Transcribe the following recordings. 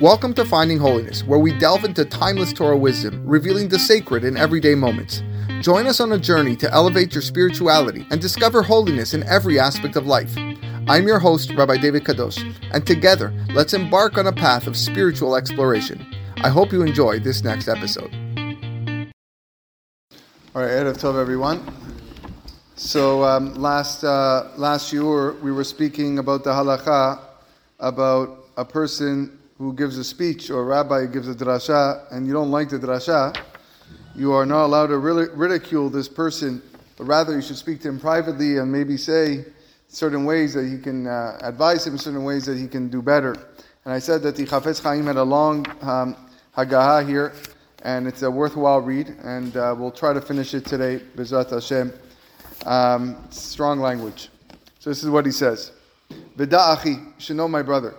Welcome to Finding Holiness, where we delve into timeless Torah wisdom, revealing the sacred in everyday moments. Join us on a journey to elevate your spirituality and discover holiness in every aspect of life. I'm your host, Rabbi David Kadosh, and together, let's embark on a path of spiritual exploration. I hope you enjoy this next episode. All right, Erev Tov, everyone. So um, last uh, last year we were speaking about the halacha about a person who gives a speech or a rabbi who gives a drasha, and you don't like the drasha, you are not allowed to ridicule this person, but rather you should speak to him privately and maybe say certain ways that he can uh, advise him, certain ways that he can do better. And I said that the Chafetz Chaim had a long um, here, and it's a worthwhile read, and uh, we'll try to finish it today, Bezrat Hashem. Um, strong language. So this is what he says. V'da achi, you should know my brother.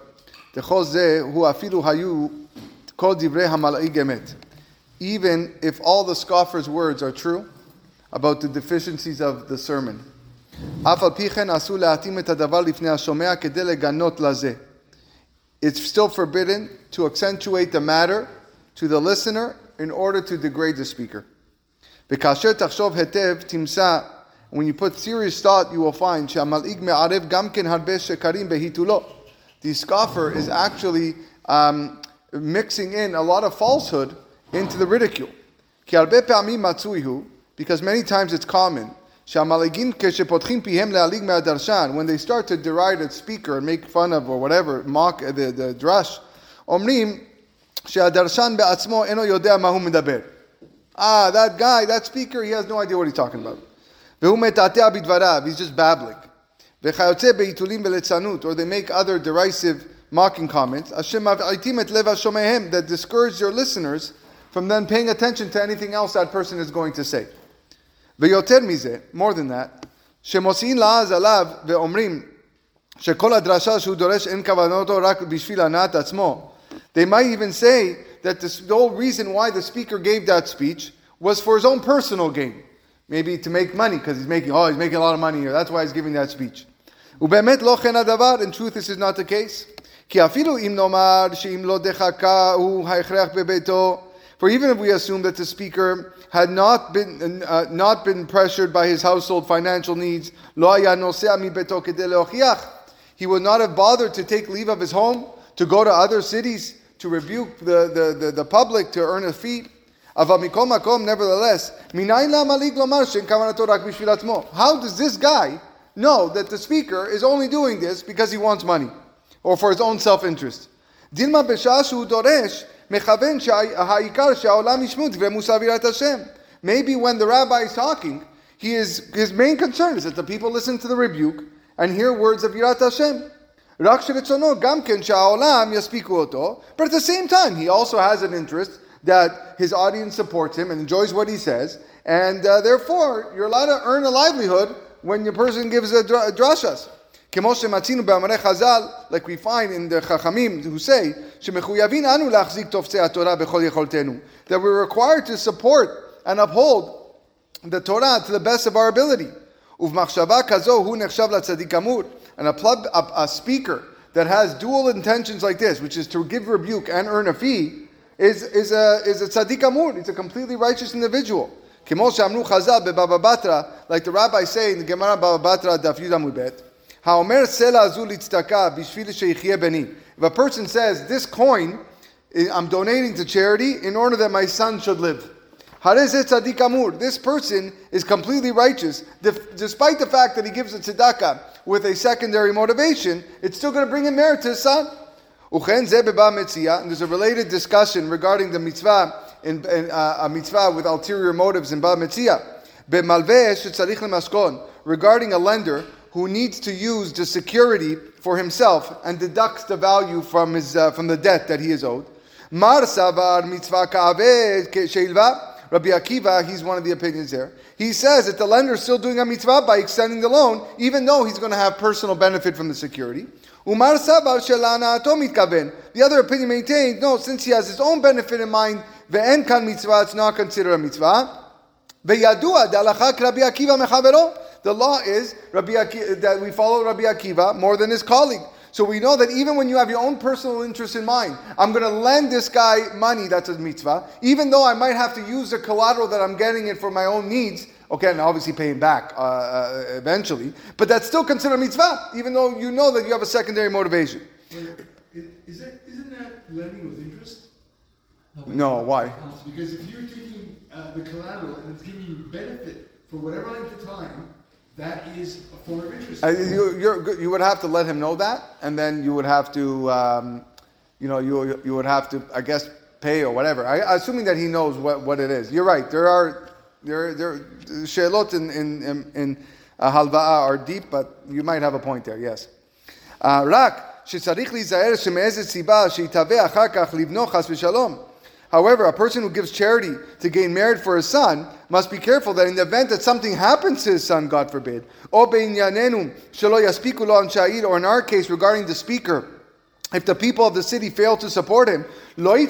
Even if all the scoffer's words are true about the deficiencies of the sermon. It's still forbidden to accentuate the matter to the listener in order to degrade the speaker. When you put serious thought, you will find the scoffer is actually um, mixing in a lot of falsehood into the ridicule. Because many times it's common when they start to deride a speaker and make fun of or whatever, mock the, the drash, אומרים שהדרשן בעצמו אינו יודע מה הוא מדבר. Ah, that guy, that speaker, he has no idea what he's talking about. והוא מתעתע בדבריו, he's just babbling. וכיוצא בעיתולים בליצנות, or they make other derisive mocking comments, אשר מבעיטים את לב השומעיהם, that discourage your listeners from then paying attention to anything else that person is going to say. ויותר מזה, more than that, שמוציאים לעז עליו ואומרים שכל הדרשה שהוא דורש אין כוונתו רק בשביל הנעת עצמו. They might even say that this, the whole reason why the speaker gave that speech was for his own personal gain. Maybe to make money, because he's making, oh, he's making a lot of money here. That's why he's giving that speech. ובאמת לא כן הדבר, in truth this is not the case. כי אפילו אם נאמר שאם לא דחקה הוא ההכרח בביתו, for even if we assume that the speaker had not been, uh, not been pressured by his household financial needs, he would not have bothered to take leave of his home, to go to other cities, to rebuke the, the, the, the public, to earn a fee. Nevertheless, how does this guy know that the speaker is only doing this because he wants money or for his own self interest? Maybe when the rabbi is talking, he is, his main concern is that the people listen to the rebuke and hear words of Yirat Hashem. But at the same time, he also has an interest that his audience supports him and enjoys what he says, and uh, therefore you're allowed to earn a livelihood when your person gives a, dr- a drashas. Like we find in the Chachamim who say, that we're required to support and uphold the Torah to the best of our ability. And a, plug, a, a speaker that has dual intentions like this, which is to give rebuke and earn a fee, is, is, a, is a tzaddik gamur. It's a completely righteous individual. כמו שאמרו חז"ל בבבא בתרא, like the rabbi say in the Gemara Baba Batra דף י עמוד ב', if a person says, this coin, eh, I'm donating to charity in order that my son should live. This person is completely righteous. Despite the fact that he gives a tzedakah with a secondary motivation, it's still going to bring him merit to his son. And there's a related discussion regarding the mitzvah, in, in uh, a mitzvah with ulterior motives in Bava Metzia. Regarding a lender who needs to use the security for himself and deducts the value from, his, uh, from the debt that he is owed. Mitzvah Rabbi Akiva, he's one of the opinions there. He says that the lender is still doing a mitzvah by extending the loan, even though he's going to have personal benefit from the security. Umar The other opinion maintains, no, since he has his own benefit in mind, ve'en kan mitzvah, it's not considered a mitzvah. Ve'yadua da'alachak Rabbi Akiva mechavero. The law is Rabbi Akiva, that we follow Rabbi Akiva more than his colleague. So we know that even when you have your own personal interest in mind, I'm going to lend this guy money, that's a mitzvah, even though I might have to use the collateral that I'm getting it for my own needs, okay, and obviously paying back uh, uh, eventually, but that's still considered mitzvah, even though you know that you have a secondary motivation. Is that, isn't that lending with interest? No, why? Because if you're taking uh, the collateral and it's giving you benefit for whatever length of time, that is a form of interest. Uh, you, you're, you would have to let him know that, and then you would have to, um, you know, you, you would have to, I guess, pay or whatever. I, assuming that he knows what, what it is. You're right. There are there there shelot in in in, in uh, halva'a are deep, but you might have a point there. Yes. רק שצריך להיזהר שמאיזה סיבה שיתהווה אחר כך לבנו חס ושלום. However, a person who gives charity to gain merit for his son must be careful that in the event that something happens to his son, God forbid, or in our case regarding the speaker, if the people of the city fail to support him, he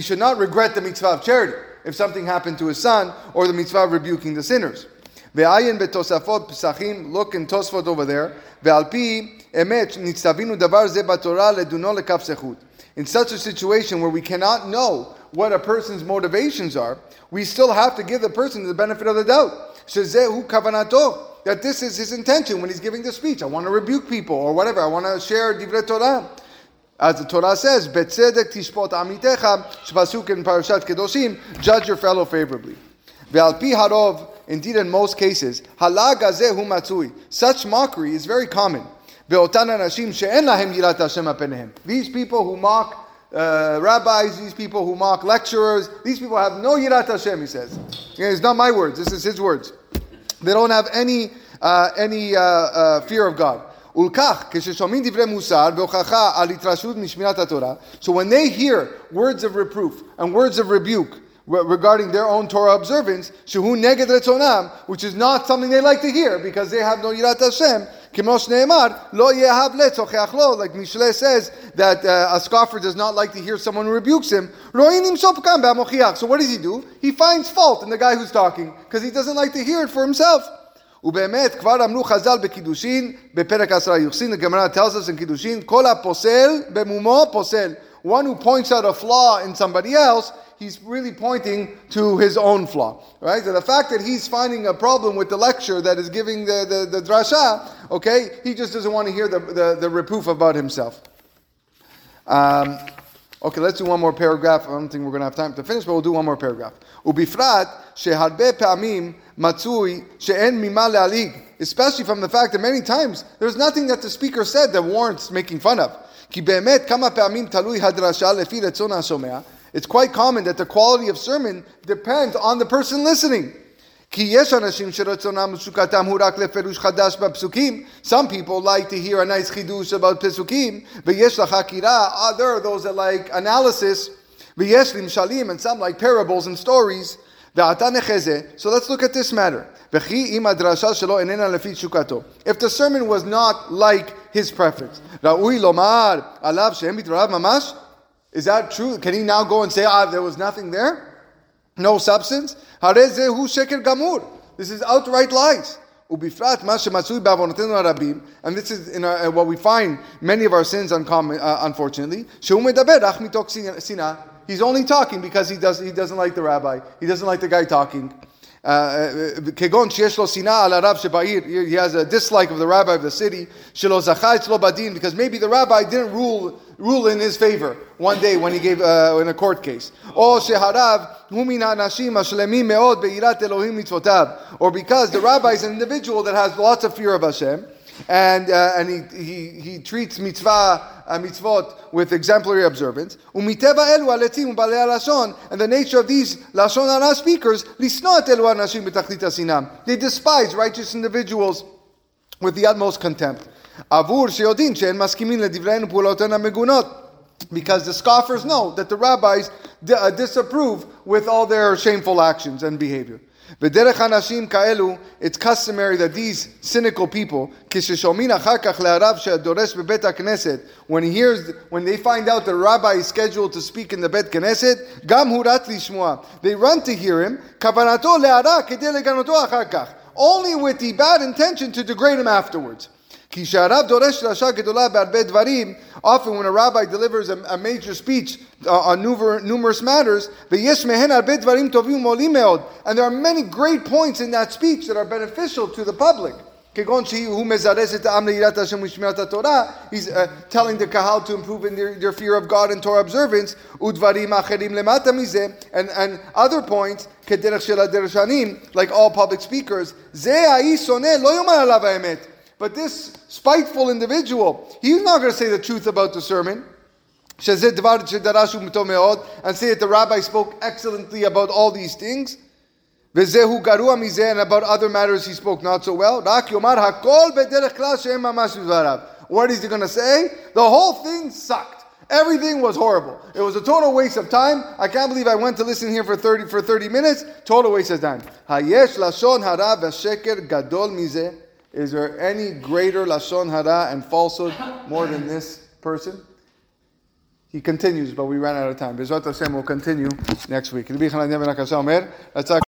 should not regret the mitzvah of charity if something happened to his son or the mitzvah of rebuking the sinners. Look in Tosfot over there. In such a situation where we cannot know what a person's motivations are, we still have to give the person the benefit of the doubt. That this is his intention when he's giving the speech. I want to rebuke people or whatever. I want to share divrei Torah. As the Torah says, "Betzedek tishpot amitecha," shpasuk in Parashat Kedoshim, judge your fellow favorably. Ve'alpi harov, indeed in most cases, halag hu matzui. Such mockery is very common. These people who mock uh, rabbis, these people who mock lecturers, these people have no Yirat Hashem, he says. It's not my words, this is his words. They don't have any, uh, any uh, uh fear of God. So when they hear words of reproof and words of rebuke, regarding their own Torah observance, shehu neged retzonam, which is not something they like to hear because they have no yirat Hashem, כמו שנאמר, לא יאהב לצוחח לו, like Mishle says that uh, a scoffer does not like to hear someone who rebukes him. So what does he do? He finds fault in the guy who's talking because he doesn't like to hear it for himself. ובאמת, כבר אמרו חז"ל בקידושין, בפרק עשרה יוחסין, הגמרא tells us in קידושין, כל הפוסל במומו פוסל. One who points out a flaw in somebody else, he's really pointing to his own flaw, right? So the fact that he's finding a problem with the lecture that is giving the, the, the drasha, okay, he just doesn't want to hear the, the, the reproof about himself. Um, okay, let's do one more paragraph. I don't think we're going to have time to finish, but we'll do one more paragraph. ובפרט שהרבה פעמים מצוי שאין ממה להליג, especially from the fact that many times there's nothing that the speaker said that warrants making fun of. כי באמת כמה פעמים תלוי הדרשה לפי רצון השומע. It's quite common that the quality of sermon depends on the person listening. כי יש אנשים שרצונם ותשוקתם הוא רק לפירוש חדש בפסוקים. Some people like to hear a nice חידוש about פסוקים, ויש לחקירה, other are those that like analysis, ויש למשלים, and some like parables and stories. So let's look at this matter. If the sermon was not like his preference, is that true? Can he now go and say, ah, there was nothing there? No substance? This is outright lies. And this is in our, uh, what we find many of our sins, uncommon, uh, unfortunately. He's only talking because he, does, he doesn't like the rabbi. He doesn't like the guy talking. Uh, uh, he has a dislike of the rabbi of the city. Because maybe the rabbi didn't rule rule in his favor one day when he gave uh, in a court case. Or because the rabbi is an individual that has lots of fear of Hashem and, uh, and he, he, he treats mitzvah, uh, mitzvot with exemplary observance. And the nature of these lashon hara speakers, they despise righteous individuals with the utmost contempt. Because the scoffers know that the rabbis uh, disapprove with all their shameful actions and behavior. It's customary that these cynical people, when he hears, when they find out the rabbi is scheduled to speak in the bet knesset, gam hurat they run to hear him, only with the bad intention to degrade him afterwards. Often, when a rabbi delivers a, a major speech uh, on numerous matters, and there are many great points in that speech that are beneficial to the public. He's uh, telling the kahal to improve in their, their, fear of God and Torah observance. And, and other points, like all public speakers. But this spiteful individual, he's not going to say the truth about the sermon. And say that the rabbi spoke excellently about all these things. And about other matters he spoke not so well. What is he going to say? The whole thing sucked. Everything was horrible. It was a total waste of time. I can't believe I went to listen here for 30 for 30 minutes. Total waste of time. Gadol. Is there any greater lashon hara and falsehood more than this person? He continues, but we ran out of time. Bezrat Hashem will continue next week.